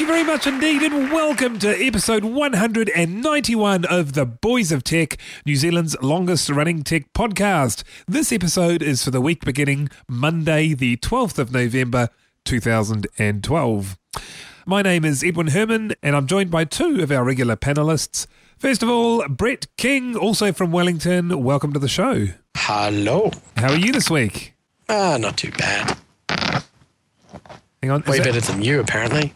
Thank you very much indeed, and welcome to episode 191 of the Boys of Tech, New Zealand's longest running tech podcast. This episode is for the week beginning Monday, the 12th of November, 2012. My name is Edwin Herman, and I'm joined by two of our regular panelists. First of all, Brett King, also from Wellington. Welcome to the show. Hello. How are you this week? Ah, not too bad. Hang on. Way that- better than you, apparently.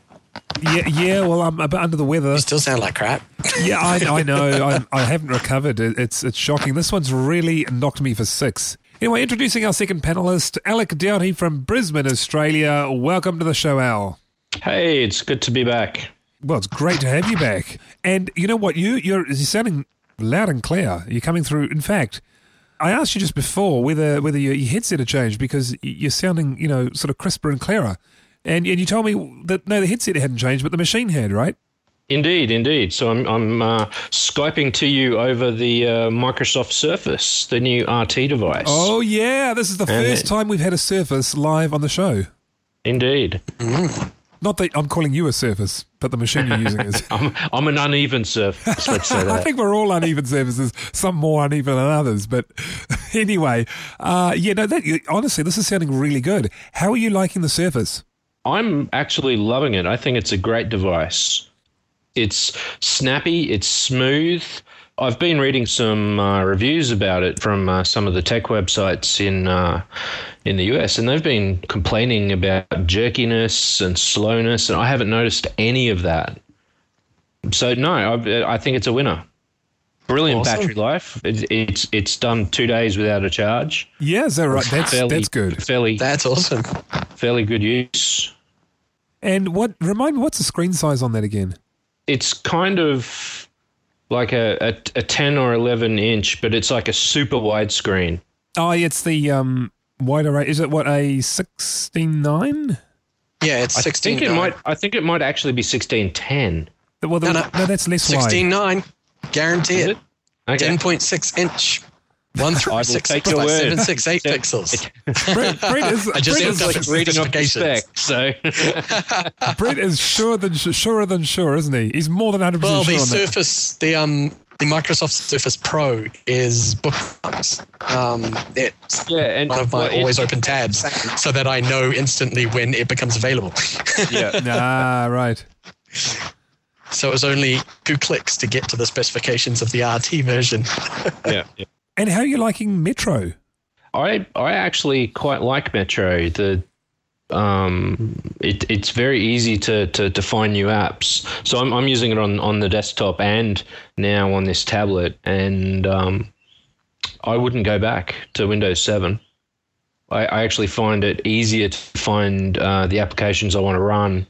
Yeah, yeah. Well, I'm a bit under the weather. You still sound like crap. Yeah, I, I know. I, I haven't recovered. It, it's it's shocking. This one's really knocked me for six. Anyway, introducing our second panelist, Alec Doughty from Brisbane, Australia. Welcome to the show, Al. Hey, it's good to be back. Well, it's great to have you back. And you know what? You you're, you're sounding loud and clear. You're coming through. In fact, I asked you just before whether whether your, your headset had changed because you're sounding you know sort of crisper and clearer. And and you told me that no, the headset hadn't changed, but the machine had, right? Indeed, indeed. So I'm I'm uh, skyping to you over the uh, Microsoft Surface, the new RT device. Oh yeah, this is the And first it- time we've had a Surface live on the show. Indeed. Not that I'm calling you a Surface, but the machine you're using is. I'm I'm an uneven surface. Let's say I think we're all uneven surfaces, some more uneven than others. But anyway, uh, yeah, no, that, honestly, this is sounding really good. How are you liking the Surface? I'm actually loving it. I think it's a great device. It's snappy, it's smooth. I've been reading some uh, reviews about it from uh, some of the tech websites in uh, in the US, and they've been complaining about jerkiness and slowness, and I haven't noticed any of that. So no, I, I think it's a winner. Brilliant Awesome. battery life. It, it's it's done two days without a charge. Yeah, is that right? That's Fairly- that's good. Fairly That's awesome. fairly good use. And what? Remind me, what's the screen size on that again? it's kind of like a, a, a 10 or 11 inch, but it's like a super wide screen. Oh, it's the um wide array. Is it what a sixteen nine? Yeah, it's I 16. think it might. I think it might actually be 1610. Well, the, No, no, no. that's less wide. 16 9. Guarantee Is it. it? Okay. 10.6 inch. One I six take by word. seven six eight pixels. Brett, Brett is, I just Brett is, up Reading off the spec. So Brett is sure than surer than sure, isn't he? He's more than hundred Well, the sure on that. Surface, the um, the Microsoft Surface Pro is bookmarks. Um, it's yeah, and one of my well, always open tabs, so that I know instantly when it becomes available. Yeah, Ah, right. so it was only two clicks to get to the specifications of the RT version. yeah, yeah. And how are you liking Metro? I I actually quite like Metro. The um, it, it's very easy to, to, to find new apps. So I'm, I'm using it on, on the desktop and now on this tablet, and um, I wouldn't go back to Windows 7. I, I actually find it easier to find uh, the applications I want to run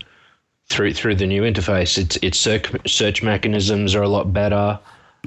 through through the new interface. Its its search search mechanisms are a lot better.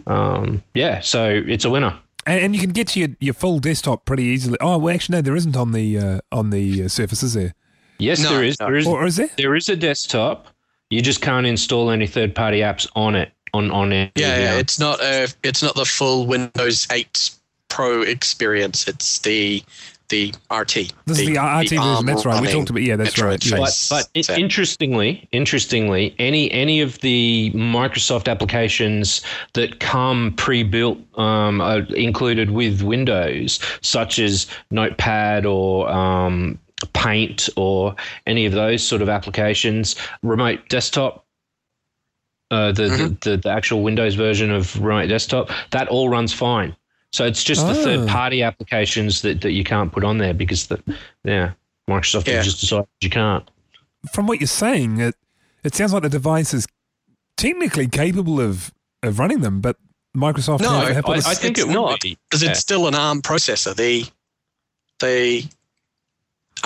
Um, yeah, so it's a winner. And, and you can get to your, your full desktop pretty easily. Oh, well, actually, no, there isn't on the uh, on the uh, Surface, is there? Yes, No, there is. no. There is. Or is there? There is a desktop. You just can't install any third-party apps on it. On on it. Yeah, yeah, it's not a, it's not the full Windows 8 Pro experience. It's the the RT. This is the RT version. That's right. We talked about. Yeah, that's Metro right. Yeah. But, but So- interestingly, interestingly, any any of the Microsoft applications that come pre-built, um, are included with Windows, such as Notepad or um, Paint or any of those sort of applications, remote desktop. Uh, the, the, the the actual Windows version of remote desktop that all runs fine. So it's just the Oh. third party applications that, that you can't put on there because the yeah Microsoft Yeah. has just decided you can't. From what you're saying, it it sounds like the device is technically capable of of running them, but Microsoft No, have, have put I, a- I think it's it not, be. because Yeah. it's still an ARM processor. The the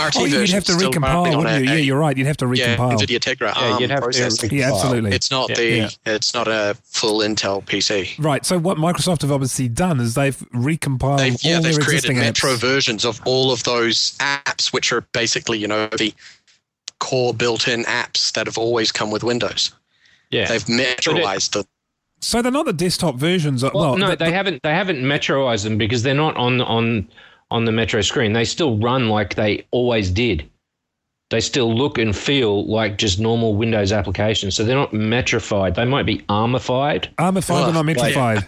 RT Oh, you'd have to recompile, wouldn't you? a- Yeah, you're right. You'd have to recompile. yeah, recompile. NVIDIA Tegra Yeah, ARM you'd um, have to processor. Yeah, absolutely. It's not Yeah. the. Yeah. It's not a full Intel PC. Right. So what Microsoft have obviously done is they've recompiled They've, yeah, all they've their created existing Metro apps. versions of all of those apps, which are basically, you know, the core built-in apps that have always come with Windows. Yeah. They've metroized them. So they're not the desktop versions. Of, well, well, no, the- they haven't. They haven't metroized them because they're not on on on the Metro screen. They still run like they always did. They still look and feel like just normal Windows applications. So they're not metrified. They might be armified. armified but not Ugh, like- metrified.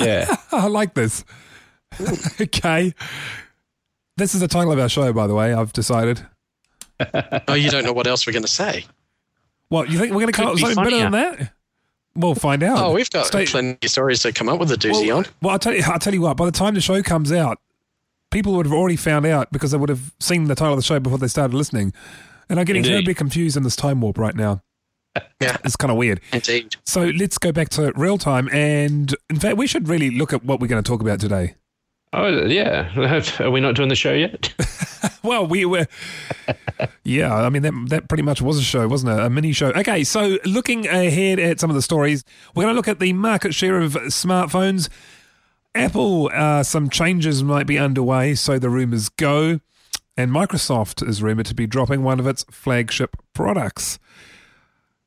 Yeah. I like this. okay. This is the title of our show, by the way. I've decided. Oh, you don't know what else we're going to say. What you think we're going to come up with Could be something better than that? We'll find out. Oh, we've got Stay- plenty of stories to come up with a doozy well, on. well, I'll tell you. I'll tell you what. By the time the show comes out, people would have already found out because they would have seen the title of the show before they started listening. And I'm getting Indeed. terribly confused in this time warp right now. Yeah, It's kind of weird. indeed. So let's go back to real time. And in fact, we should really look at what we're going to talk about today. Oh yeah. Are we not doing the show yet? Well, we were. yeah, I mean, that, that pretty much was a show, wasn't it? A mini show. Okay, so looking ahead at some of the stories, we're going to look at the market share of smartphones. Apple, uh, some changes might be underway, so the rumors go. And Microsoft is rumored to be dropping one of its flagship products.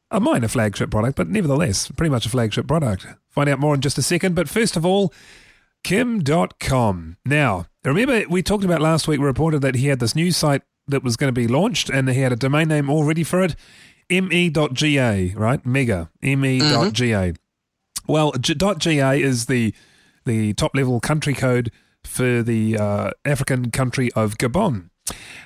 A minor flagship product, but nevertheless, pretty much a flagship product. Find out more in just a second. But first of all, Kim Dotcom. Now, remember we talked about last week, we reported that he had this new site that was going to be launched and he had a domain name all ready for it me.ga, right? Mega, me.ga. Well, G- .ga is the the top level country code for the uh, African country of Gabon.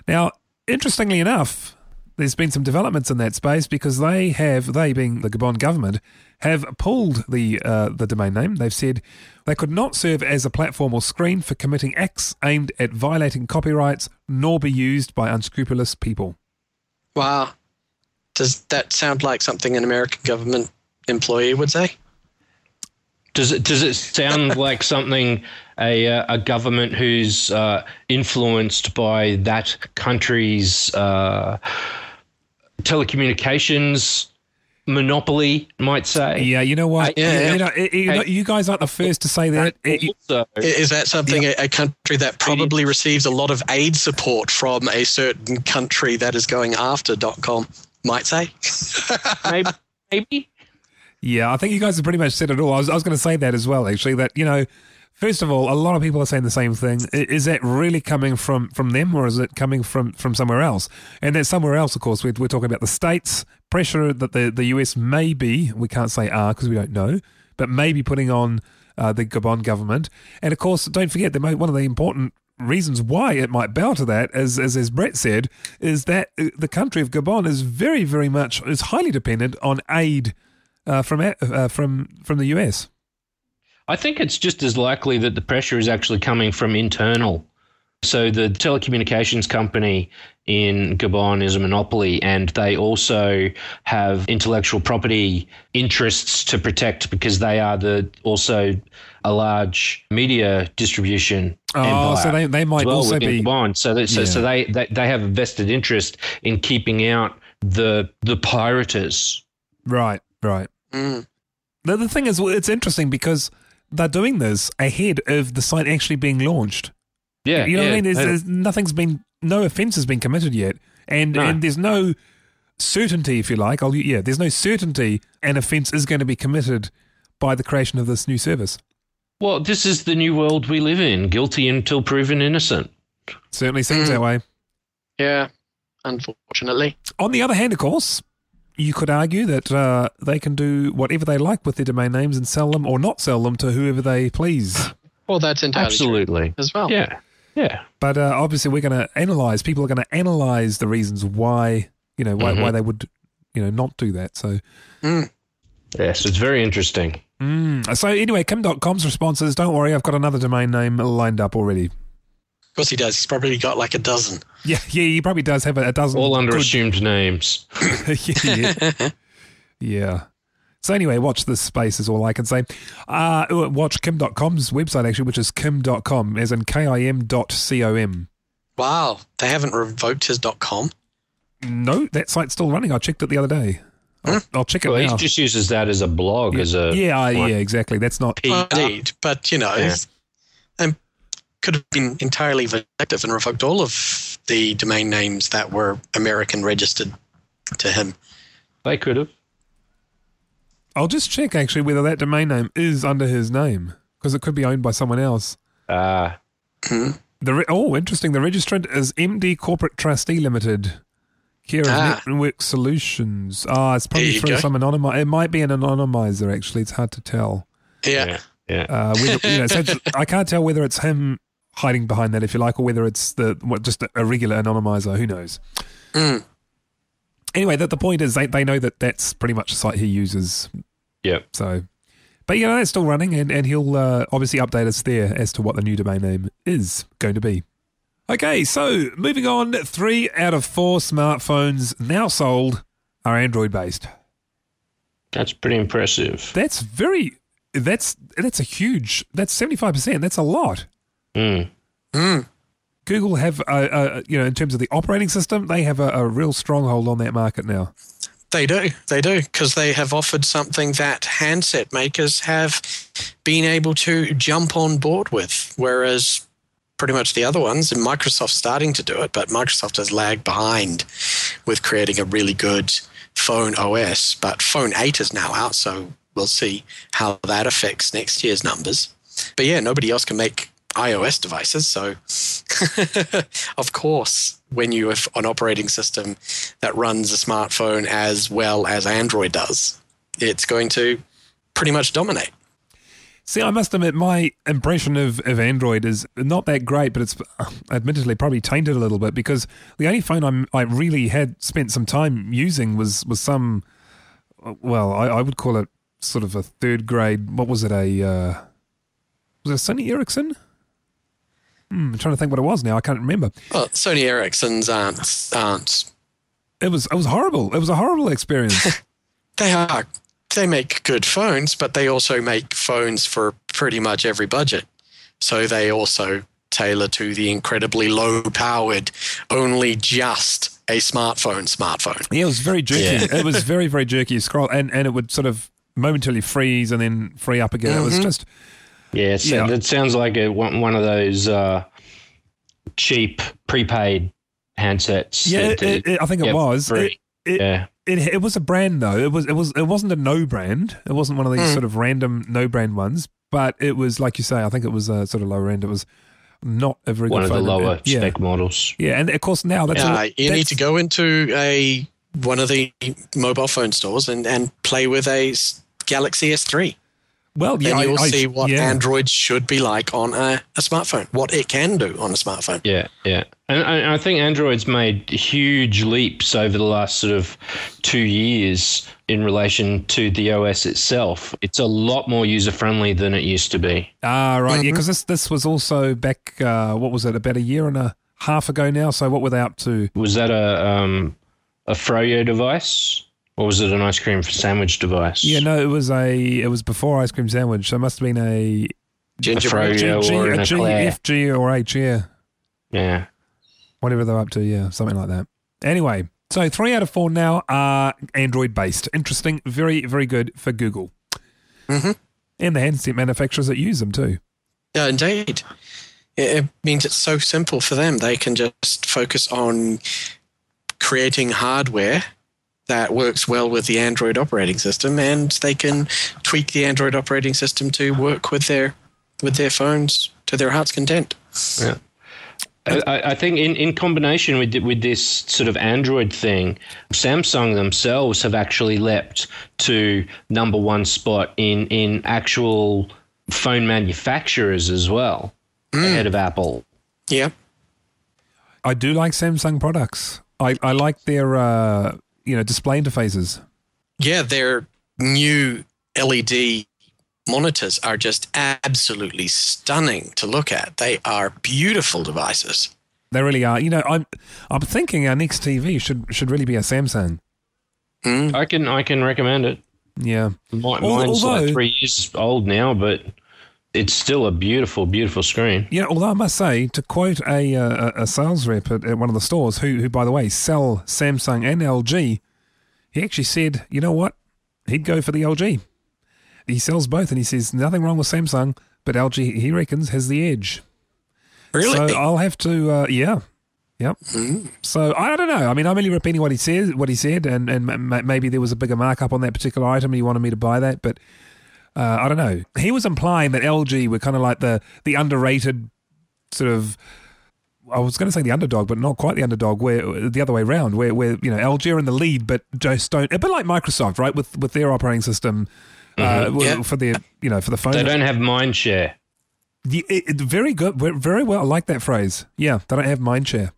Now, interestingly enough, there's been some developments in that space because they have, they being the Gabon government, have pulled the uh, the domain name. They've said they could not serve as a platform or screen for committing acts aimed at violating copyrights, nor be used by unscrupulous people. Wow. Does that sound like something an American government employee would say? Does it does it sound like something a uh, a government who's uh, influenced by that country's uh, telecommunications monopoly might say? Yeah, you know what? I- yeah, you, know, you, you know, you guys aren't the first to say that. It- it- Also, Is that something a, a country that probably receives a lot of aid support from a certain country that is going after Dotcom might say? maybe, maybe Yeah, I think you guys have pretty much said it all. I was, I was going to say that as well, actually. That you know, first of all, a lot of people are saying the same thing. Is that really coming from from them, or is it coming from from somewhere else? And that somewhere else, of course, we're, we're talking about the states pressure that the the US may be. We can't say are because we don't know, but maybe putting on uh, the Gabon government. And of course, don't forget that one of the important reasons why it might bow to that, as as, as Brett said, is that uh, the country of Gabon is very very much is highly dependent on aid uh, from uh, from from the US. I think it's just as likely that the pressure is actually coming from internal. So the telecommunications company in Gabon is a monopoly, and they also have intellectual property interests to protect because they are the also a large media distribution. Oh, so they, they might well also be Gabon. So, that, so, so they, they they have a vested interest in keeping out the the pirates. right, right. Mm. The, the thing is, well, it's interesting because they're doing this ahead of the site actually being launched. Yeah, You know what I mean? There's, there's nothing's been, no offence has been committed yet, and No. and there's no certainty, if you like. I'll, yeah, there's no certainty an offence is going to be committed by the creation of this new service. Well, this is the new world we live in. Guilty until proven innocent. Certainly seems Mm. that way. Yeah, unfortunately. On the other hand, of course, you could argue that uh, they can do whatever they like with their domain names and sell them or not sell them to whoever they please. Well, that's entirely true Absolutely. as well. Yeah. Yeah. But uh, obviously, we're going to analyze. People are going to analyze the reasons why you know why, Mhm. why they would you know not do that. So Mm. Yes, it's very interesting. mm. so anyway, Kim Dotcom's response is, "Don't worry, I've got another domain name lined up already." Of course he does. He's probably got like a dozen. Yeah, yeah, he probably does have a, a dozen. All under good- assumed names. yeah, yeah. So anyway, watch this space is all I can say. Uh, watch Kim Dotcom's website actually, which is kim.com, as in K-I-M dot C-O-M. Wow, they haven't revoked his .com. No, that site's still running. I checked it the other day. I'll, I'll check it Well, he just uses that as a blog, as a yeah, uh, yeah, exactly. That's not. Indeed, but you know, Yeah. and could have been entirely vindictive and revoked all of the domain names that were American registered to him. They could have. I'll just check actually whether that domain name is under his name because it could be owned by someone else. Ah, The re- oh, interesting. The registrant is MD Corporate Trustee Limited. Care of Ah. Network Solutions. Ah, it's probably through go. some anonymizer. It might be an anonymizer. Actually, it's hard to tell. Yeah, yeah, yeah. Uh, whether, you know, so I can't tell whether it's him hiding behind that, if you like, or whether it's the what, just a regular anonymizer. Who knows? Mm. Anyway, the, the point is they, they know that that's pretty much the site he uses. Yeah. So, but you know, it's still running, and, and he'll uh, obviously update us there as to what the new domain name is going to be. Okay, so moving on, three out of four smartphones now sold are Android based. That's pretty impressive. That's very that's that's a huge that's seventy five percent. That's a lot. Mm. Mm. Google have a, a you know in terms of the operating system, they have a, a real stronghold on that market now. They do. They do because they have offered something that handset makers have been able to jump on board with, whereas pretty much the other ones, and Microsoft's starting to do it, but Microsoft has lagged behind with creating a really good phone OS. But Phone 8 is now out, so we'll see how that affects next year's numbers. But yeah, nobody else can make iOS devices, so of course, when you have an operating system that runs a smartphone as well as Android does, it's going to pretty much dominate. See, I must admit, my impression of, of Android is not that great, but it's uh, admittedly probably tainted a little bit because the only phone I'm, I really had spent some time using was, was some, uh, well, I, I would call it sort of a third grade, what was it, a, uh, was it a Sony Ericsson? Hmm, I'm trying to think what it was now. I can't remember. Well, Sony Ericssons aren't, aren't It was it was horrible. It was a horrible experience. they are they make good phones, but they also make phones for pretty much every budget. So they also tailor to the incredibly low powered, only just a smartphone smartphone. yeah, it was very jerky. Yeah. It was very very jerky. Scroll and and it would sort of momentarily freeze and then free up again. It was just Yeah, it's, Yeah. it sounds like a, one one of those uh, cheap prepaid handsets. yeah. that- It, it, I think it was. It, it, yeah, it it was a brand though. It was it was it wasn't a no brand. It wasn't one of these Mm. sort of random no brand ones. But it was like you say. I think it was a sort of lower end. It was not a very one good of the lower yeah. spec models. Yeah, and of course now that's Yeah, a, you need to go into a one of the mobile phone stores and, and play with a Galaxy S3. Well, yeah, and you'll I- see what yeah. Android should be like on a, a smartphone, what it can do on a smartphone. Yeah, yeah, and I, I think Android's made huge leaps over the last sort of two years in relation to the OS itself. It's a lot more user friendly than it used to be. Ah, right. Yeah, Mhm. because this this was also back. Uh, what was it? About a year and a half ago now. So what were they up to? Was that a um, a Froyo device, or was it an ice cream sandwich device? Yeah, no, it was a. It was before ice cream sandwich. So it must have been a Gingerbread. Froyo. G, or a an G, eclair. F, G, or H. Yeah, yeah. whatever they're up to. Yeah, something like that. Anyway, so three out of four now are Android based. Interesting. Very very good for Google Mhm. and the handset manufacturers that use them too. Yeah, indeed. It, it means it's so simple for them. They can just focus on creating hardware that works well with the Android operating system, and they can tweak the Android operating system to work with their with their phones to their heart's content. I, I I think in, in combination with with this sort of Android thing, Samsung themselves have actually leapt to number one spot in in actual phone manufacturers as well, ahead of Apple. Yeah. I do like Samsung products. I, I like their uh, you know display interfaces. Yeah, their new LED monitors are just absolutely stunning to look at. They are beautiful devices. They really are. You know, I'm I'm thinking our next TV should should really be a Samsung. Mm. I can I can recommend it. Yeah. Mi- Al- Mine's although- like three years old now, but it's still a beautiful, beautiful screen. Yeah, although I must say, to quote a uh, a sales rep at, at one of the stores, who who by the way sell Samsung and LG, he actually said, you know what, he'd go for the LG. He sells both, and he says nothing wrong with Samsung, but LG he reckons has the edge. Really? So I'll have to, uh, yeah, yep. So I don't know. I mean, I'm only repeating what he said, what he said, and and m- maybe there was a bigger markup on that particular item, and he wanted me to buy that, but uh, I don't know. He was implying that LG were kind of like the the underrated sort of. I was going to say the underdog, but not quite the underdog. Where the other way around, where where you know LG are in the lead, but just don't. A bit like Microsoft, right? With with their operating system uh, Yeah. for their you know for the phone. They don't have mind share. The- it- very good. Very well. I like that phrase. Yeah, they don't have mind share.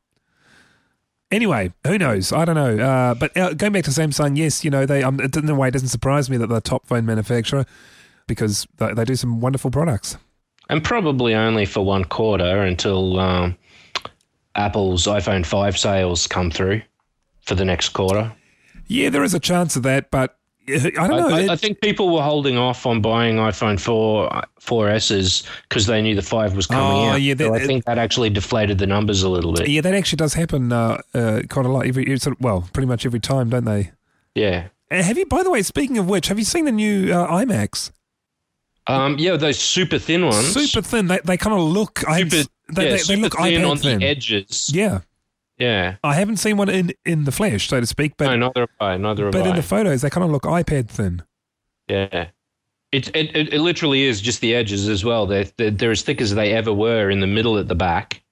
Anyway, who knows? I don't know. Uh, but uh, going back to Samsung, yes, you know they. Um, in a way, it doesn't surprise me that they're a top phone manufacturer because they, they do some wonderful products. And probably only for one quarter until um, Apple's iPhone 5 sales come through for the next quarter. Yeah, there is a chance of that, but uh, I don't know. I, I, I think people were holding off on buying iPhone 4 4Ss because they knew the 5 was coming Oh, out. yeah, so I think that actually deflated the numbers a little bit. yeah, that actually does happen uh, uh, quite a lot. Every sort of, well, pretty much every time, don't they? Yeah. Uh, have you? By the way, speaking of which, have you seen the new uh, iMacs? Um, yeah, those super thin ones. Super thin. They they kind of look. I super, they, yeah, they, they super look thin iPad on thin. the edges. Yeah, Yeah. I haven't seen one in in the flesh, so to speak, but no, neither have I. Neither have but I. in the photos, they kind of look iPad thin. Yeah. It, it, it, it literally is just the edges as well. They're, they're, they're as thick as they ever were in the middle at the back.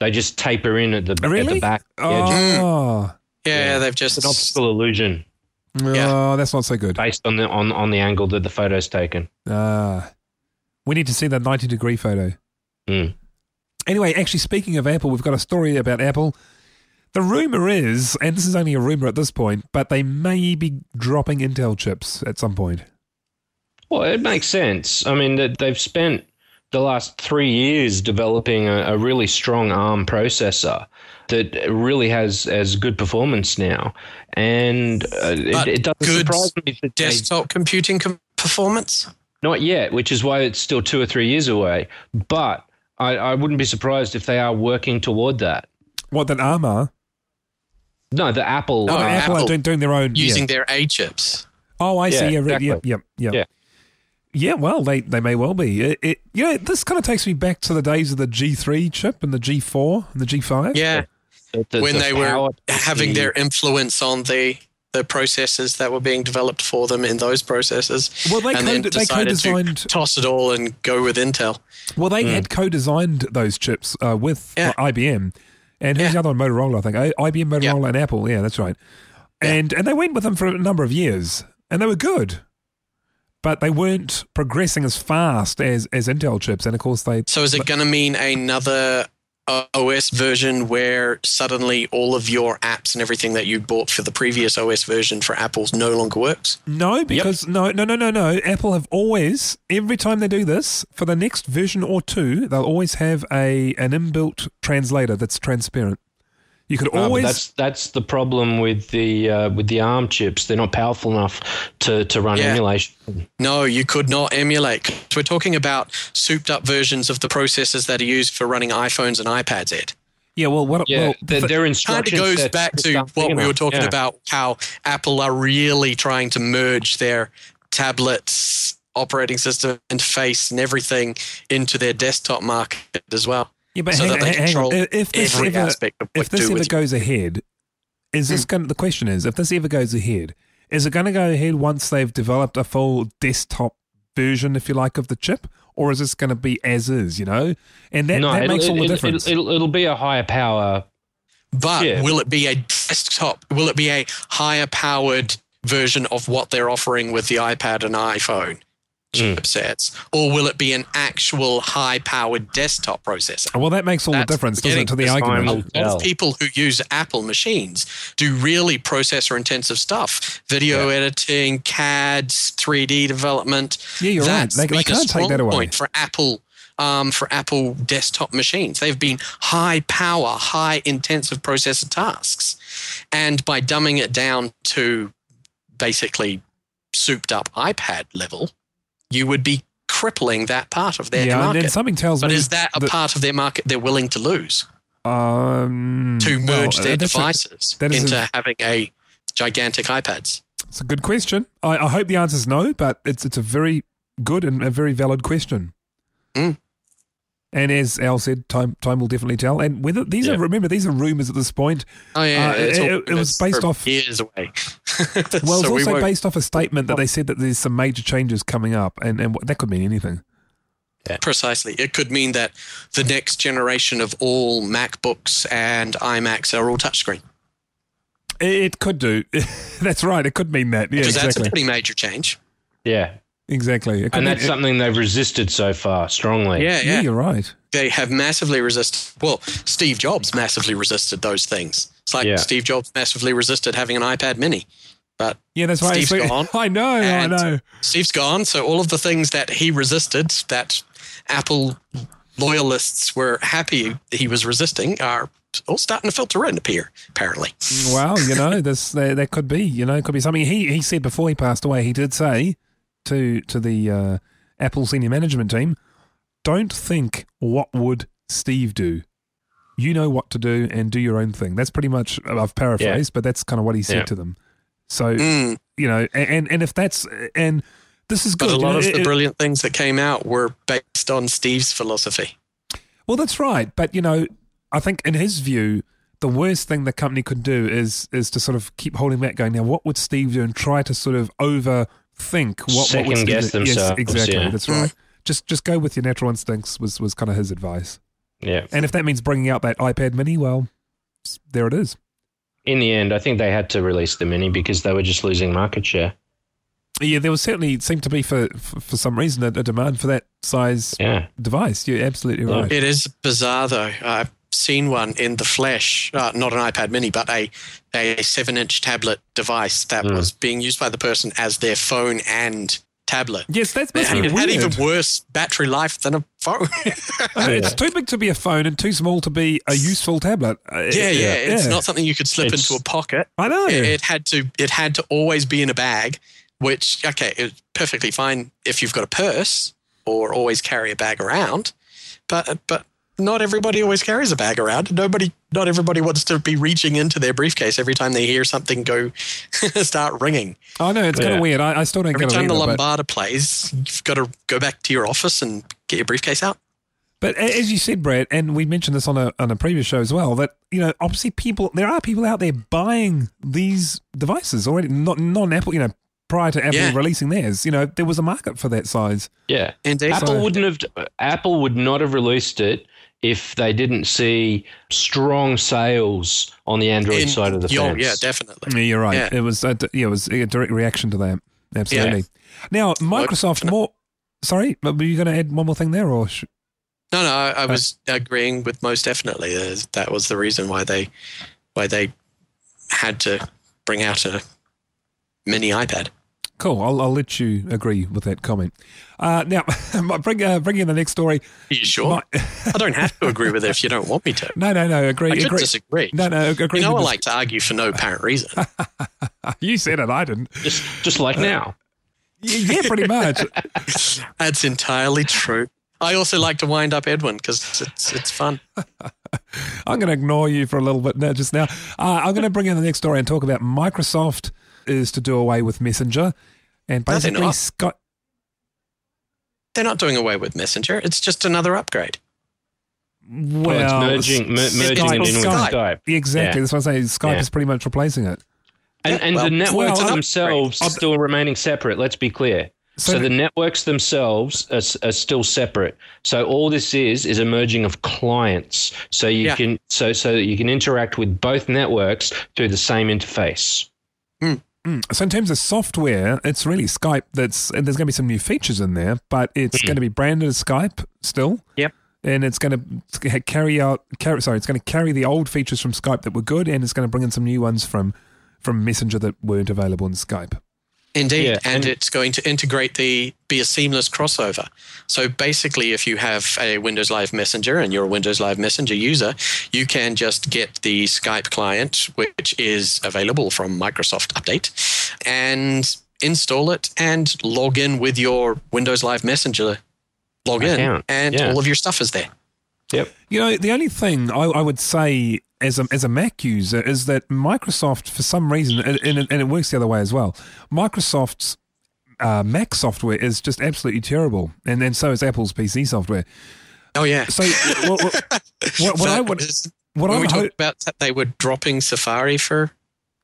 They just taper in at the, Oh, at the back. the edges. Oh, yeah, Yeah. they've just It's an optical illusion Yeah. oh, that's not so good. based on the on, on the angle that the photo's taken. Ah, we need to see that ninety degree photo. Mm. Anyway, actually, speaking of Apple, we've got a story about Apple. The rumor is, and this is only a rumor at this point, but they may be dropping Intel chips at some point. Well, it makes sense. I mean, they've spent the last three years developing a, a really strong ARM processor that really has as good performance now, and uh, it, it doesn't good surprise me that they desktop computing com- performance. Not yet, which is why it's still two or three years away. But I, I wouldn't be surprised if they are working toward that. What that ARM are? No, the Apple. Oh, uh, Apple, are Apple doing, doing their own using Yeah. their A chips. Oh, I see. Yeah, Yeah, right, exactly. yep, yep, yep. Yeah. Yeah, well, they, they may well be. It, it, you know, this kind of takes me back to the days of the G3 chip and the G4 and the G5. Yeah, the- the- when the they were having the- their influence on the the processes that were being developed for them in those processes. Well, they and then co- they decided co-designed. to toss it all and go with Intel. Well, they Hmm. had co-designed those chips uh, with Yeah. uh, IBM, and who's Yeah. the other one? Motorola, I think. I- IBM, Motorola, and Apple. Yeah, that's right. And and they went with them for a number of years, and they were good, but they weren't progressing as fast as as Intel chips. And of course, they So is it going to mean another OS version where suddenly all of your apps and everything that you bought for the previous OS version for Apple's no longer works? no because no no no no no. Apple have always every time they do this for the next version or two, they'll always have a an inbuilt translator that's transparent. You could No, but always that's that's the problem with the uh, with the ARM chips. They're not powerful enough to, to run Yeah. emulation. No, you could not emulate. So We're talking about souped up versions of the processors that are used for running iPhones and iPads, Ed. yeah. Well, what? Yeah, well, their, the- their kind of goes back to what big we were talking Yeah. about how Apple are really trying to merge their tablets operating system interface and everything into their desktop market as well. Yeah, but so hang, that they hang- hang on. If this Every ever, aspect of what if this do ever with goes ahead, is Hmm. this going? The question is, if this ever goes ahead, is it going to go ahead once they've developed a full desktop version, if you like, of the chip, or is this going to be as is? You know, and that, no, that makes all the it'll- difference. It'll, it'll, be a higher power. But Yeah. will it be a desktop? Will it be a higher powered version of what they're offering with the iPad and iPhone Mm. chipsets? Or will it be an actual high powered desktop processor? well, that makes all the difference, doesn't it, to the getting this time argument? A lot of people who use Apple machines do really processor intensive stuff video editing, CADs, 3D development. Yeah, you're right. That's They- they a can't take that away. Point for Apple. Um, for Apple desktop machines, they've been high power, high intensive processor tasks, and by dumbing it down to basically souped up iPad level, you would be crippling that part of their yeah, and then something tells but me is that a that- part of their market they're willing to lose um, to well, merge their that's a- devices into a- having a gigantic iPads? It's a good question. I, I hope the answer is no, but it's it's a very good and a very valid question. Mm. And as Al said, time time will definitely tell. And whether these Yeah. are remember these are rumors at this point. Oh yeah, Uh, it's all- it- it was it's based off- years away. Well, it's So we also won't- based off a statement that they said that there's some major changes coming up, and and that could mean anything. Precisely. It could mean that the next generation of all MacBooks and iMacs are all touchscreen. It, it could do. that's right. It could mean that. Yeah, Because that's a pretty major change. Yeah. Exactly. And mean- that's something they've resisted so far strongly. Yeah, yeah, yeah. you're right. They have massively resisted. Well, Steve Jobs massively resisted those things. It's like Yeah. Steve Jobs massively resisted having an iPad mini. But Yeah, that's right. Steve's So- gone, I know. I know. Steve's gone. So all of the things that he resisted, that Apple loyalists were happy he was resisting, are all starting to filter in here, apparently. Well, you know, this that, that could be, you know, it could be something. He he said before he passed away, he did say to to the uh, Apple senior management team, "Don't think what would Steve do. You know what to do and do your own thing." That's pretty much I've paraphrased, but that's kind of what he said Yeah. to them. So Mm. you know, and and if that's and this is good. But a you lot know, of it- the it- brilliant things that came out were based on Steve's philosophy. Well, that's right. But you know, I think in his view, the worst thing the company could do is is to sort of keep holding back, going, now what would Steve do, and try to sort of overthink what, what would Second Steve guess do? Yes, themselves, exactly. yeah. That's right. Just just go with your natural instincts was was kind of his advice. Yeah. And if that means bringing out that iPad Mini, well, there it is. In the end, I think they had to release the mini because they were just losing market share. Yeah, there was certainly seemed to be for for, for some reason a, a demand for that size Yeah. device. You're absolutely right. It is bizarre, though. I've seen one in the flesh, uh, not an iPad mini, but a, a seven inch tablet device that Mm. was being used by the person as their phone and tablet. Yes, that's It must had, be it had even worse battery life than a phone. It's too big to be a phone and too small to be a useful tablet. Uh, yeah, yeah, It's yeah. not something you could slip It's- into a pocket. I know. It, it had to. It had to always be in a bag. Which okay, it's perfectly fine if you've got a purse or always carry a bag around, but but not everybody always carries a bag around. Nobody, not everybody wants to be reaching into their briefcase every time they hear something go start ringing. I know it's kind of weird. I, I still don't Every get it time the either, but- plays, you've got to go back to your office and get your briefcase out. But as you said, Brad, and we mentioned this on a on a previous show as well, that you know, obviously, people there are people out there buying these devices already, not non Apple. You know, prior to Apple Yeah. releasing theirs, you know, there was a market for that size. Yeah. Indeed. Apple So- wouldn't have Apple would not have released it if they didn't see strong sales on the Android In- side of the yeah, fence. yeah, definitely. Yeah, you're right. Yeah. It was a, yeah, it was a direct reaction to that. Absolutely. Now, Microsoft more. Sorry, were you going to add one more thing there, or sh- No, no, I, I was agreeing with most definitely. Uh, that was the reason why they why they had to bring out a mini iPad. Cool? I'll, I'll let you agree with that comment. Uh, now, bring uh, bring in the next story. Are you sure? My- I don't have to agree with it if you don't want me to. No, no, no. Agree. I could agree. disagree. No, no. Agree. You know, I with like to argue for no apparent reason. You said it. I didn't. Just just like now. Yeah, pretty much. That's entirely true. I also like to wind up Edwin because it's it's fun. I'm going to ignore you for a little bit now, just now. Uh, I'm going to bring in the next story and talk about Microsoft is to do away with Messenger, and No, they're basically not. Skype. They're not doing away with Messenger. It's just another upgrade. Well, Well, it's merging mer- merging Skype- it in with Skype. Skype. Exactly. Yeah. That's what I'm saying. Skype Yeah. is pretty much replacing it. And, and well- the networks well, themselves are still remaining separate. Let's be clear. So So, the- the networks themselves are, are still separate. So all this is is a merging of clients. So you Yeah. can so so that you can interact with both networks through the same interface. Mm. So in terms of software, it's really Skype. That's and there's going to be some new features in there, but it's Mhm. going to be branded as Skype still. Yep. And it's going to carry out. Carry, sorry, it's going to carry the old features from Skype that were good, and it's going to bring in some new ones from from Messenger that weren't available in Skype. Indeed, Yeah, and, and- it's going to integrate the be a seamless crossover. So basically, if you have a Windows Live Messenger and you're a Windows Live Messenger user, you can just get the Skype client, which is available from Microsoft Update, and install it and log in with your Windows Live Messenger log in, and yeah. all of your stuff is there. Yep. You know, the only thing I, I would say as a, as a Mac user is that Microsoft, for some reason, and, and, it- and it works the other way as well, Microsoft's uh, Mac software is just absolutely terrible. And then so is Apple's PC software. Oh yeah. So what, what, what, what I would. was- What when I we talked hope, about that they were dropping Safari for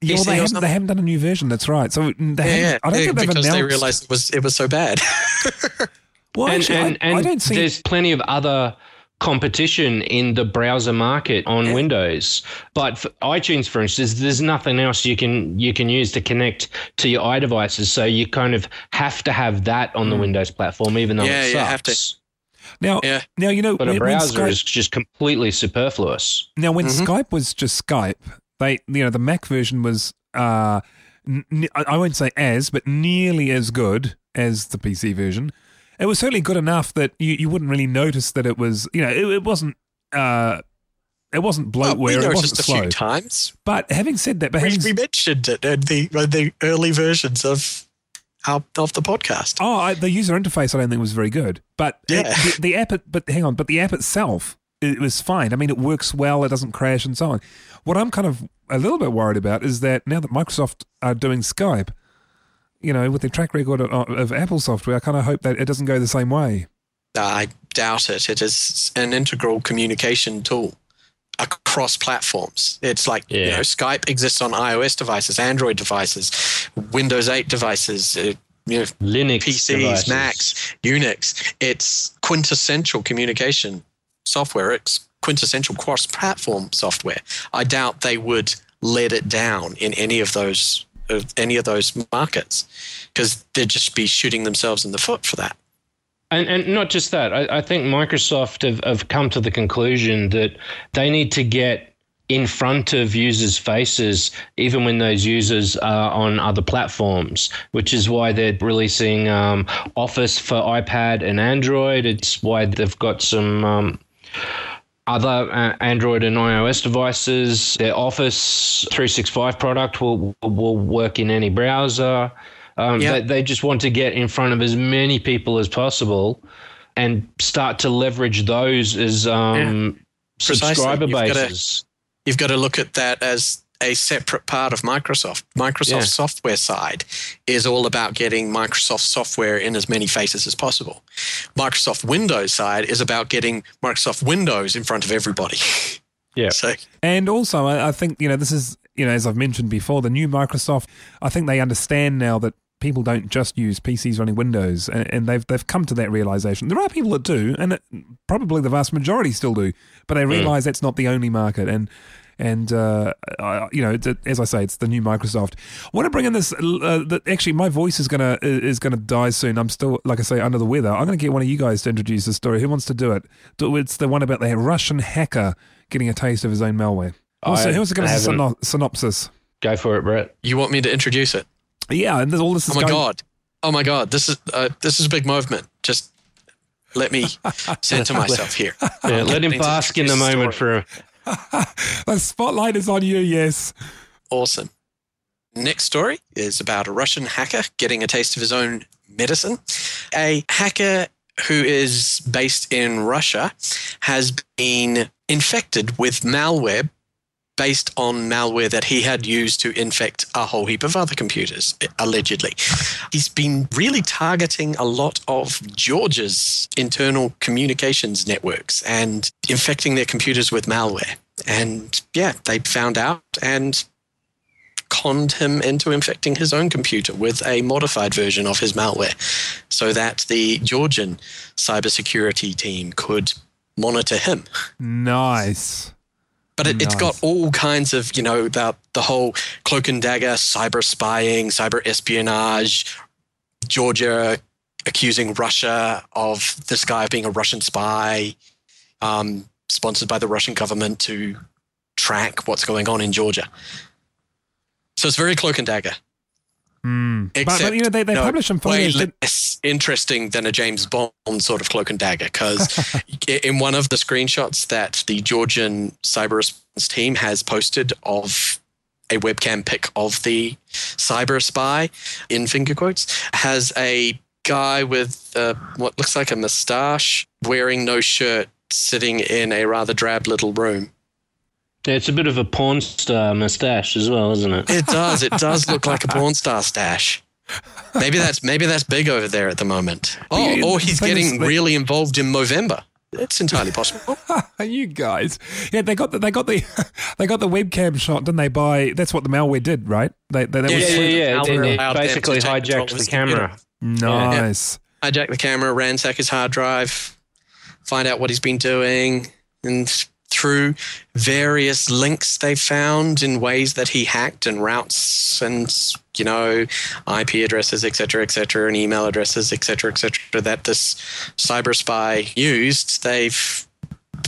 yeah, well, they haven't, they haven't done a new version. That's right. So they yeah, yeah, I don't yeah, think they've because announced. they realized it was it was so bad. well, and actually, and, I, and I don't see. there's plenty of other competition in the browser market on Windows. But for iTunes, for instance, there's nothing else you can you can use to connect to your iDevices. So you kind of have to have that on the Windows platform, even though Yeah, it you have to. Now, Yeah. now you know But a when- when browser Skype- is just completely superfluous. Now, when Mhm. Skype was just Skype, they you know the Mac version was uh, n- n- I I won't say as, but nearly as good as the PC version. It was certainly good enough that you, you wouldn't really notice that it was you know it, it wasn't uh, it wasn't bloatware, it wasn't a slow. few times. But having said that, but We, we mentioned it in the the early versions of our, of the podcast. Oh, I, the user interface I don't think was very good, but Yeah. it- the, the app. But hang on, but the app itself it was fine. I mean, it works well. It doesn't crash and so on. What I'm kind of a little bit worried about is that now that Microsoft are doing Skype, you know, with their track record of, of Apple software, I kind of hope that it doesn't go the same way. I doubt it. It is an integral communication tool across platforms. It's like you know, Skype exists on iOS devices, Android devices, Windows 8 devices, uh, you know, Linux PCs, devices. Macs, Unix. It's quintessential communication software. It's quintessential cross-platform software. I doubt they would let it down in any of those uh, any of those markets because they'd just be shooting themselves in the foot for that. And, and not just that, I, I think Microsoft have, have come to the conclusion that they need to get in front of users' faces, even when those users are on other platforms, which is why they're releasing um, Office for iPad and Android. It's why they've got some. Um, other uh, Android and iOS devices. Their Office 365 product will will work in any browser. Um, Yeah. they, they just want to get in front of as many people as possible and start to leverage those as um, Precisely. subscriber You've bases. you've got to look at that as a separate part of Microsoft. Microsoft Yeah. software side is all about getting Microsoft software in as many faces as possible. Microsoft Windows side is about getting Microsoft Windows in front of everybody. Yeah. So And also, I, I think you know this is you know as I've mentioned before, the new Microsoft. I think they understand now that people don't just use PCs running Windows, and, and they've they've come to that realization. There are people that do, and it, probably the vast majority still do, but they mm. realize that's not the only market. And and uh, I, you know, it's, as I say, it's the new Microsoft. I want to bring in this. Uh, that actually, my voice is gonna is gonna die soon. I'm still, like I say, under the weather. I'm gonna get one of you guys to introduce the story. Who wants to do it? It's the one about the Russian hacker getting a taste of his own malware. Who wants to- I who wants to give us a syno- synopsis? Go for it, Brett. you want me to introduce it? Yeah, and all this is Oh my going. god! Oh my god! This is uh, this is a big movement. Just let me center myself here. Yeah, let him bask in the introduce the moment story. for. The spotlight is on you. Yes. Awesome. Next story is about a Russian hacker getting a taste of his own medicine. A hacker who is based in Russia has been infected with malware based on malware that he had used to infect a whole heap of other computers, allegedly. He's been really targeting a lot of Georgia's internal communications networks and infecting their computers with malware. And yeah, they found out and conned him into infecting his own computer with a modified version of his malware so that the Georgian cybersecurity team could monitor him. Nice. But it, it's got all kinds of, you know, the, the whole cloak and dagger, cyber spying, cyber espionage, Georgia accusing Russia of this guy being a Russian spy, um, sponsored by the Russian government to track what's going on in Georgia. So it's very cloak and dagger. Mm. But, Except, but you know they, they no, publish some way less interesting than a James Bond sort of cloak and dagger. Because in one of the screenshots that the Georgian cyber response team has posted of a webcam pic of the cyber spy in finger quotes has a guy with uh, what looks like a moustache, wearing no shirt, sitting in a rather drab little room. Yeah, it's a bit of a porn star mustache as well, isn't it? It does. It does look like a porn star stash. Maybe that's maybe that's big over there at the moment. Oh, or he's the thing is getting really involved in Movember. It's entirely possible. you guys, yeah, they got the, they got the they got the webcam shot, didn't they? By that's what the malware did, right? They, they, that Yeah, was Yeah, yeah, yeah. Malware It, it basically to take control hijacks of the his camera. nice. Hijack the camera, ransack his hard drive, find out what he's been doing, and through various links they found in ways that he hacked and routes and you know IP addresses, etc., etc., and email addresses, etc., etc., that this cyber spy used, they've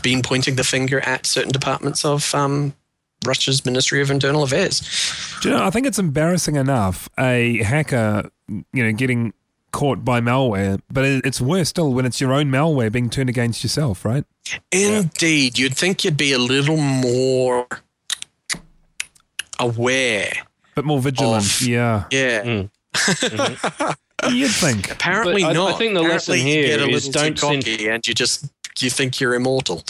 been pointing the finger at certain departments of um, Russia's Ministry of Internal Affairs. Do you know? I think it's embarrassing enough a hacker, you know, getting caught by malware, but it's worse still when it's your own malware being turned against yourself, right? Indeed, you'd think you'd be a little more aware. But more vigilant, Of- yeah. Yeah. Mm. You'd think. Apparently But I- I not. think the lesson Apparently here you get a is don't too send- cocky and you just you think you're immortal.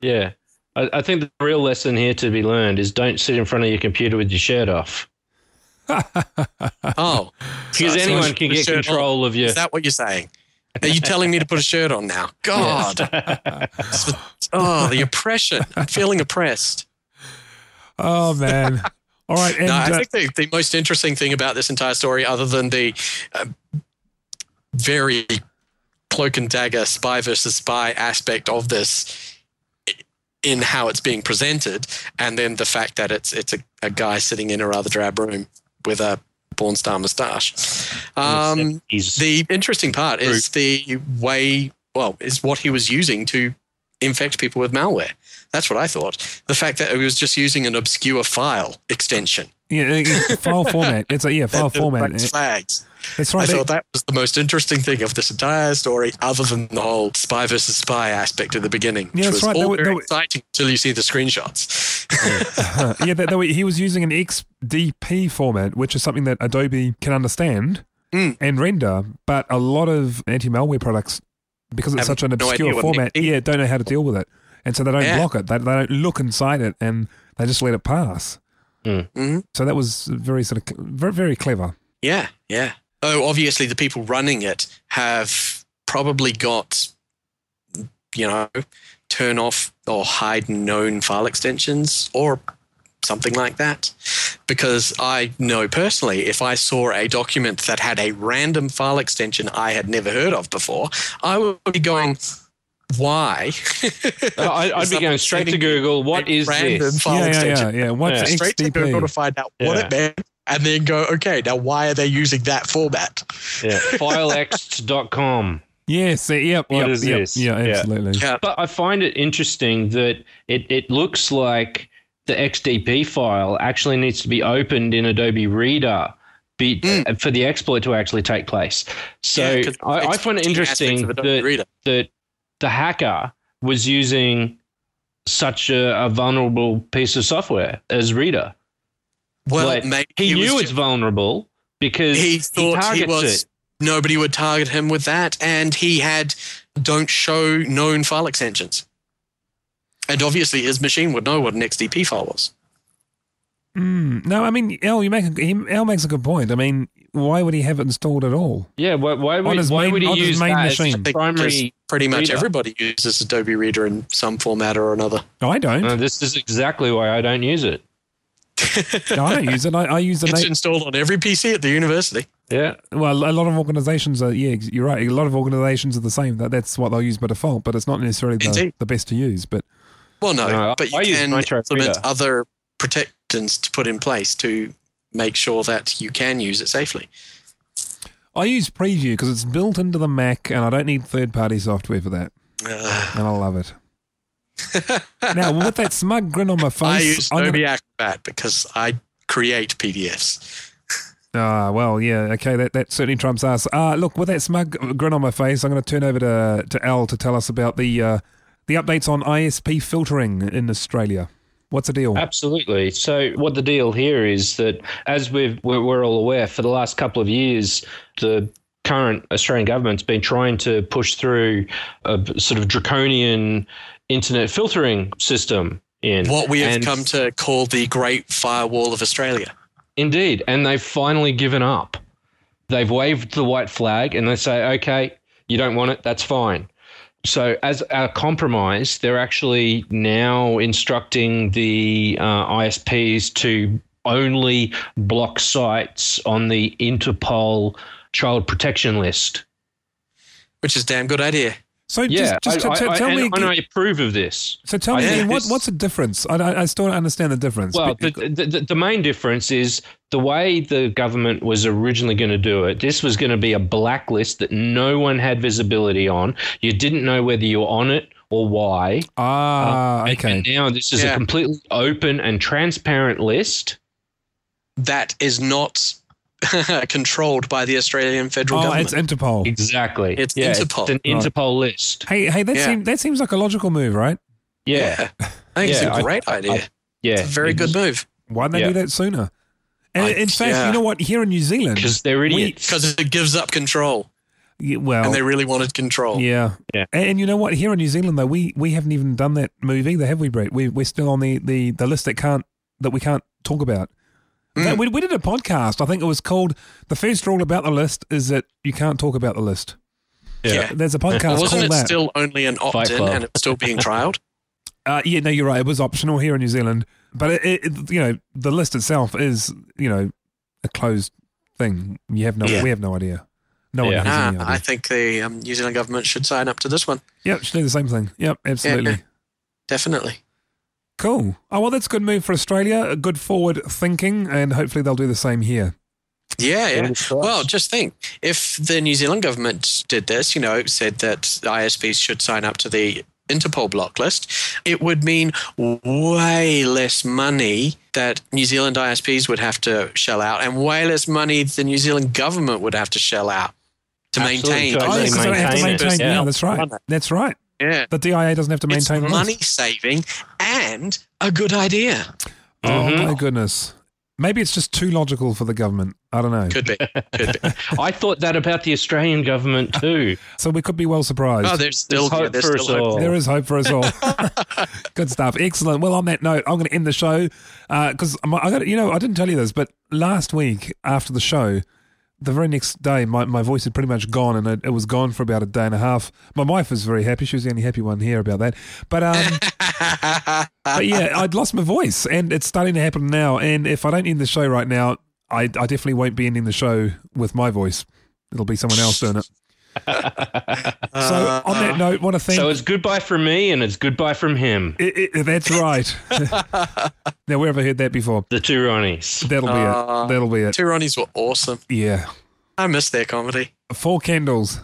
Yeah. I, I think the real lesson here to be learned is don't sit in front of your computer with your shirt off. Oh, Because So- anyone can get shirt on. control of you. Is that what you're saying? Are you telling me to put a shirt on now? God. Oh, the oppression. I'm feeling oppressed. Oh man. All right, and no, I uh, think the, the most interesting thing about this entire story, other than the uh, very cloak and dagger spy versus spy aspect of this in how it's being presented, and then the fact that it's it's a, a guy sitting in a rather drab room with a porn star moustache. Um, the interesting part is the way, well, is what he was using to infect people with malware. That's what I thought. The fact that he was just using an obscure file extension. yeah, file format. It's a yeah, file format. raised flags. That's I thought that was the most interesting thing of this entire story, other than the whole spy versus spy aspect at the beginning, Yeah, which that's was right. All were- very were- exciting until you see the screenshots. Uh, yeah, that, that, he was using an XDP format, which is something that Adobe can understand Mm. and render, but a lot of anti-malware products, because it's Have such an obscure idea what format, yeah, don't know how to deal with it, and so they don't Yeah. block it. They, they don't look inside it, and they just let it pass. Mhm. So that was very sort of very very clever. Yeah, yeah. Oh, obviously, the people running it have probably got, you know, turn off or hide known file extensions or something like that. Because I know personally, if I saw a document that had a random file extension I had never heard of before, I would be going, why? I, I'd be going straight to Google. What is a is random this? file yeah, yeah, yeah, extension. yeah. What's Yeah. Straight to Google to find out what it meant, and then go, okay, now why are they using that format? Yeah. Filex.com. Yes, yep, What yep, is yep, this? Yeah, Yeah. absolutely. Yeah. But I find it interesting that it, it looks like the XDP file actually needs to be opened in Adobe Reader be, uh, for the exploit to actually take place. So. Yeah, 'cause I, I find it interesting that, Reader. that the hacker was using such a, a vulnerable piece of software as Reader. Well, Like, maybe He, was knew ju- it's vulnerable because he he, thought he, targets was it. nobody would target him with that, and he had don't show known file extensions. And obviously, his machine would know what an XDP file was. Mm, no, I mean, El, you make a, he, El makes a good point. I mean, why would he have it installed at all? Yeah, why, why would, his why main- would he on his use main that machine. his primary? just pretty much reader. everybody uses Adobe Reader in some format or another. No, I don't. No, this is exactly why I don't use it. No, I don't use it. I, I use the It's na- installed on every PC at the university. Yeah, well. A lot of organizations are. Yeah, you're right. A lot of organizations are the same. That that's what they'll use by default, but it's not necessarily the, the best to use. But Well, no, No, but you I can Nitro implement Reader. other protections to put in place to make sure that you can use it safely. I use Preview because it's built into the Mac, and I don't need third-party software for that, Uh, and I love it. now, with that smug grin on my face, I use I'm Adobe gonna- Acrobat because I create PDFs. Ah, well, yeah, okay, that, that certainly trumps us. Uh, look, with that smug grin on my face, I'm going to turn over to to Al to tell us about the uh, the updates on ISP filtering in Australia. What's the deal? absolutely. So, what the deal here is that, as we've, we're, we're all aware, for the last couple of years, the current Australian government's been trying to push through a sort of draconian internet filtering system in What we have And- come to call the Great Firewall of Australia. Indeed, and they've finally given up. They've waved the white flag and they say, "Okay, you don't want it. That's fine." So, as a compromise, they're actually now instructing the uh, ISPs to only block sites on the Interpol child protection list. Which is a damn good idea. So Yeah, just, just I, t- I, tell and, me and again, I approve of this. so tell me again, what, what's the difference? I, I, I still don't understand the difference. Well, the, the, the main difference is the way the government was originally going to do it. This was going to be a blacklist that no one had visibility on. You didn't know whether you were on it or why. ah, And- okay. And now this is Yeah. a completely open and transparent list. That is not controlled by the Australian federal government. Oh, government. it's Interpol. Exactly. It's yeah, Interpol. It's an Right. Interpol list. Hey, hey, that Yeah. seems that seems like a logical move, right? Yeah. I think it's a a I- great idea. I- Yeah. it's a very good move Why didn't they Yeah. do that sooner? And I- in fact, yeah. you know what? Here in New Zealand, Because they're idiots. because it gives up control, yeah, well, and they really wanted control. yeah, Yeah. And, and you know what? Here in New Zealand, though, we we haven't even done that move either, have we, Brett? We we're still on the, the, the list that can't that we can't talk about. Mm. We, we did a podcast. I think it was called "The First Rule About the List is that you can't talk about the list." Yeah. There's a podcast Well, wasn't called it that. still only an opt-in, and it's still being trialed? Uh, yeah, no, you're right. It was optional here in New Zealand, but it, it, it- you know, the list itself is you know a closed thing. You have no, Yeah. we have no idea. No one Yeah. has Ah, any idea. I think the um, New Zealand government should sign up to this one. Yep, should do the same thing. Yep, absolutely. Yeah. Definitely. Cool. Oh well, that's a good move for Australia. A good forward thinking, and hopefully they'll do the same here. Yeah, yeah. Well, just think if the New Zealand government did this, you know, said that ISPs should sign up to the Interpol block list, it would mean way less money that New Zealand ISPs would have to shell out, and way less money the New Zealand government would have to shell out to Absolutely. maintain. To Oh, actually yes, 'cause they don't have to maintain it, maintain. yeah. Yeah, that's right. That's right. Yeah, The DIA doesn't have to maintain the money saving and a good idea. Oh Mhm. my goodness. Maybe it's just too logical for the government. I don't know. Could be, could be. I thought that about the Australian government too. So we could be well surprised. Oh, there's still There's hope there's for still us hope. all. There is hope for us all. Good stuff. Excellent. Well, on that note, I'm going to end the show because I got you know I didn't tell you this, but last week after the show, the very next day, my, my voice had pretty much gone, and it, it was gone for about a day and a half. My wife was very happy; she was the only happy one here about that. But um, but yeah, I'd lost my voice, and it's starting to happen now. And if I don't end the show right now, I, I definitely won't be ending the show with my voice. It'll be someone else doing it. So on that note, want to thank. So it's goodbye from me and it's goodbye from him. I- I- that's right. now, where have I heard that before? The two Ronnies. That'll be Uh, it. That'll be it. Two Ronnies were awesome. Yeah. I miss their comedy. Four candles.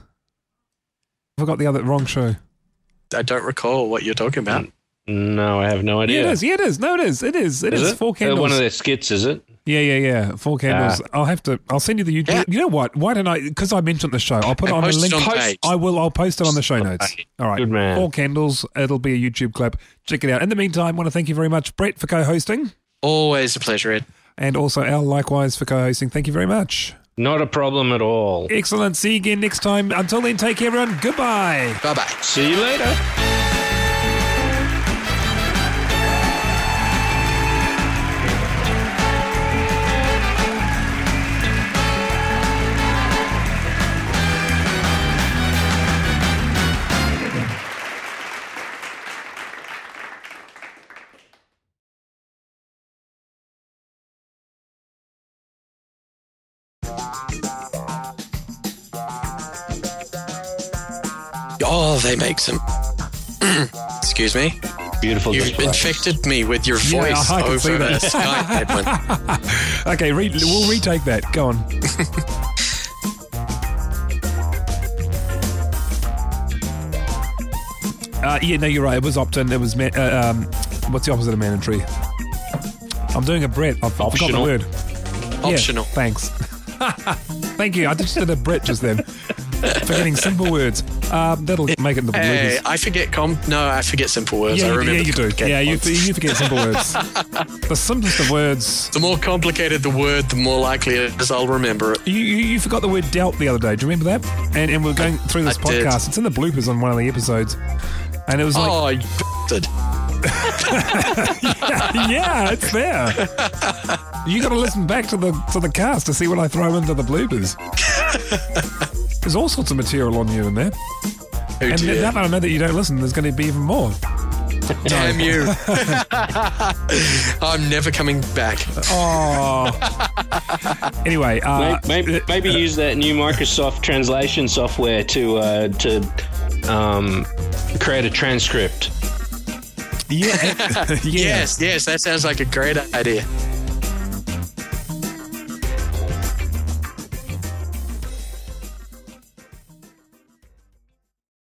I forgot the other wrong show. I don't recall what you're talking about. No, I have no Yeah, idea. it is. Yeah, it is. No, it is. It is. It is. Is it? Four Uh, candles. one of their skits, is it? Yeah, yeah, yeah. Four candles. Uh, I'll have to. I'll send you the YouTube. Yeah. You know what? Why don't I? Because I mentioned the show. I'll put it on the link. on Post- I will. I'll post it on the show notes. All right. Good man. Four candles. It'll be a YouTube clip. Check it out. In the meantime, I want to thank you very much, Brett, for co-hosting, Always a pleasure, Ed. and also Al, likewise, for co-hosting. Thank you very much. Not a problem at all. Excellent. See you again next time. Until then, take care, everyone. Goodbye. Bye bye. See you later. Oh, they make. Excuse me. Beautiful. You've infected me with your Yeah, voice see over that. Skype, Edwin. Okay, re- we'll retake that. Go on. uh, yeah, no, you're right. It was opt-in. It was uh, um, what's the opposite of mandatory? I'm doing a Brett. I forgot the Optional. word. Yeah, Optional. thanks. Thank you. I just did a Brett just then. Forgetting simple words. Um, that'll make it in the Hey, bloopers. I forget com. No, I forget simple words. Yeah, I remember. yeah, you do. Yeah, you, you forget simple words. the simplest of words. The more complicated the word, the more likely it is I'll remember it. You, you, you forgot the word dealt the other day. Do you remember that? And and we're going through this I did. podcast. It's in the bloopers on one of the episodes. And it was like, oh, you bastard. yeah, it's there. You got to listen back to the to the cast to see what I throw into the bloopers. There's all sorts of material on you in there. Oh, And dear. now that I know that you don't listen, there's going to be even more. Damn you. I'm never coming back. Oh. anyway, uh, maybe, maybe, maybe use that new Microsoft translation software to uh, to um, create a transcript. yeah, yeah. Yes, yes, that sounds like a great idea.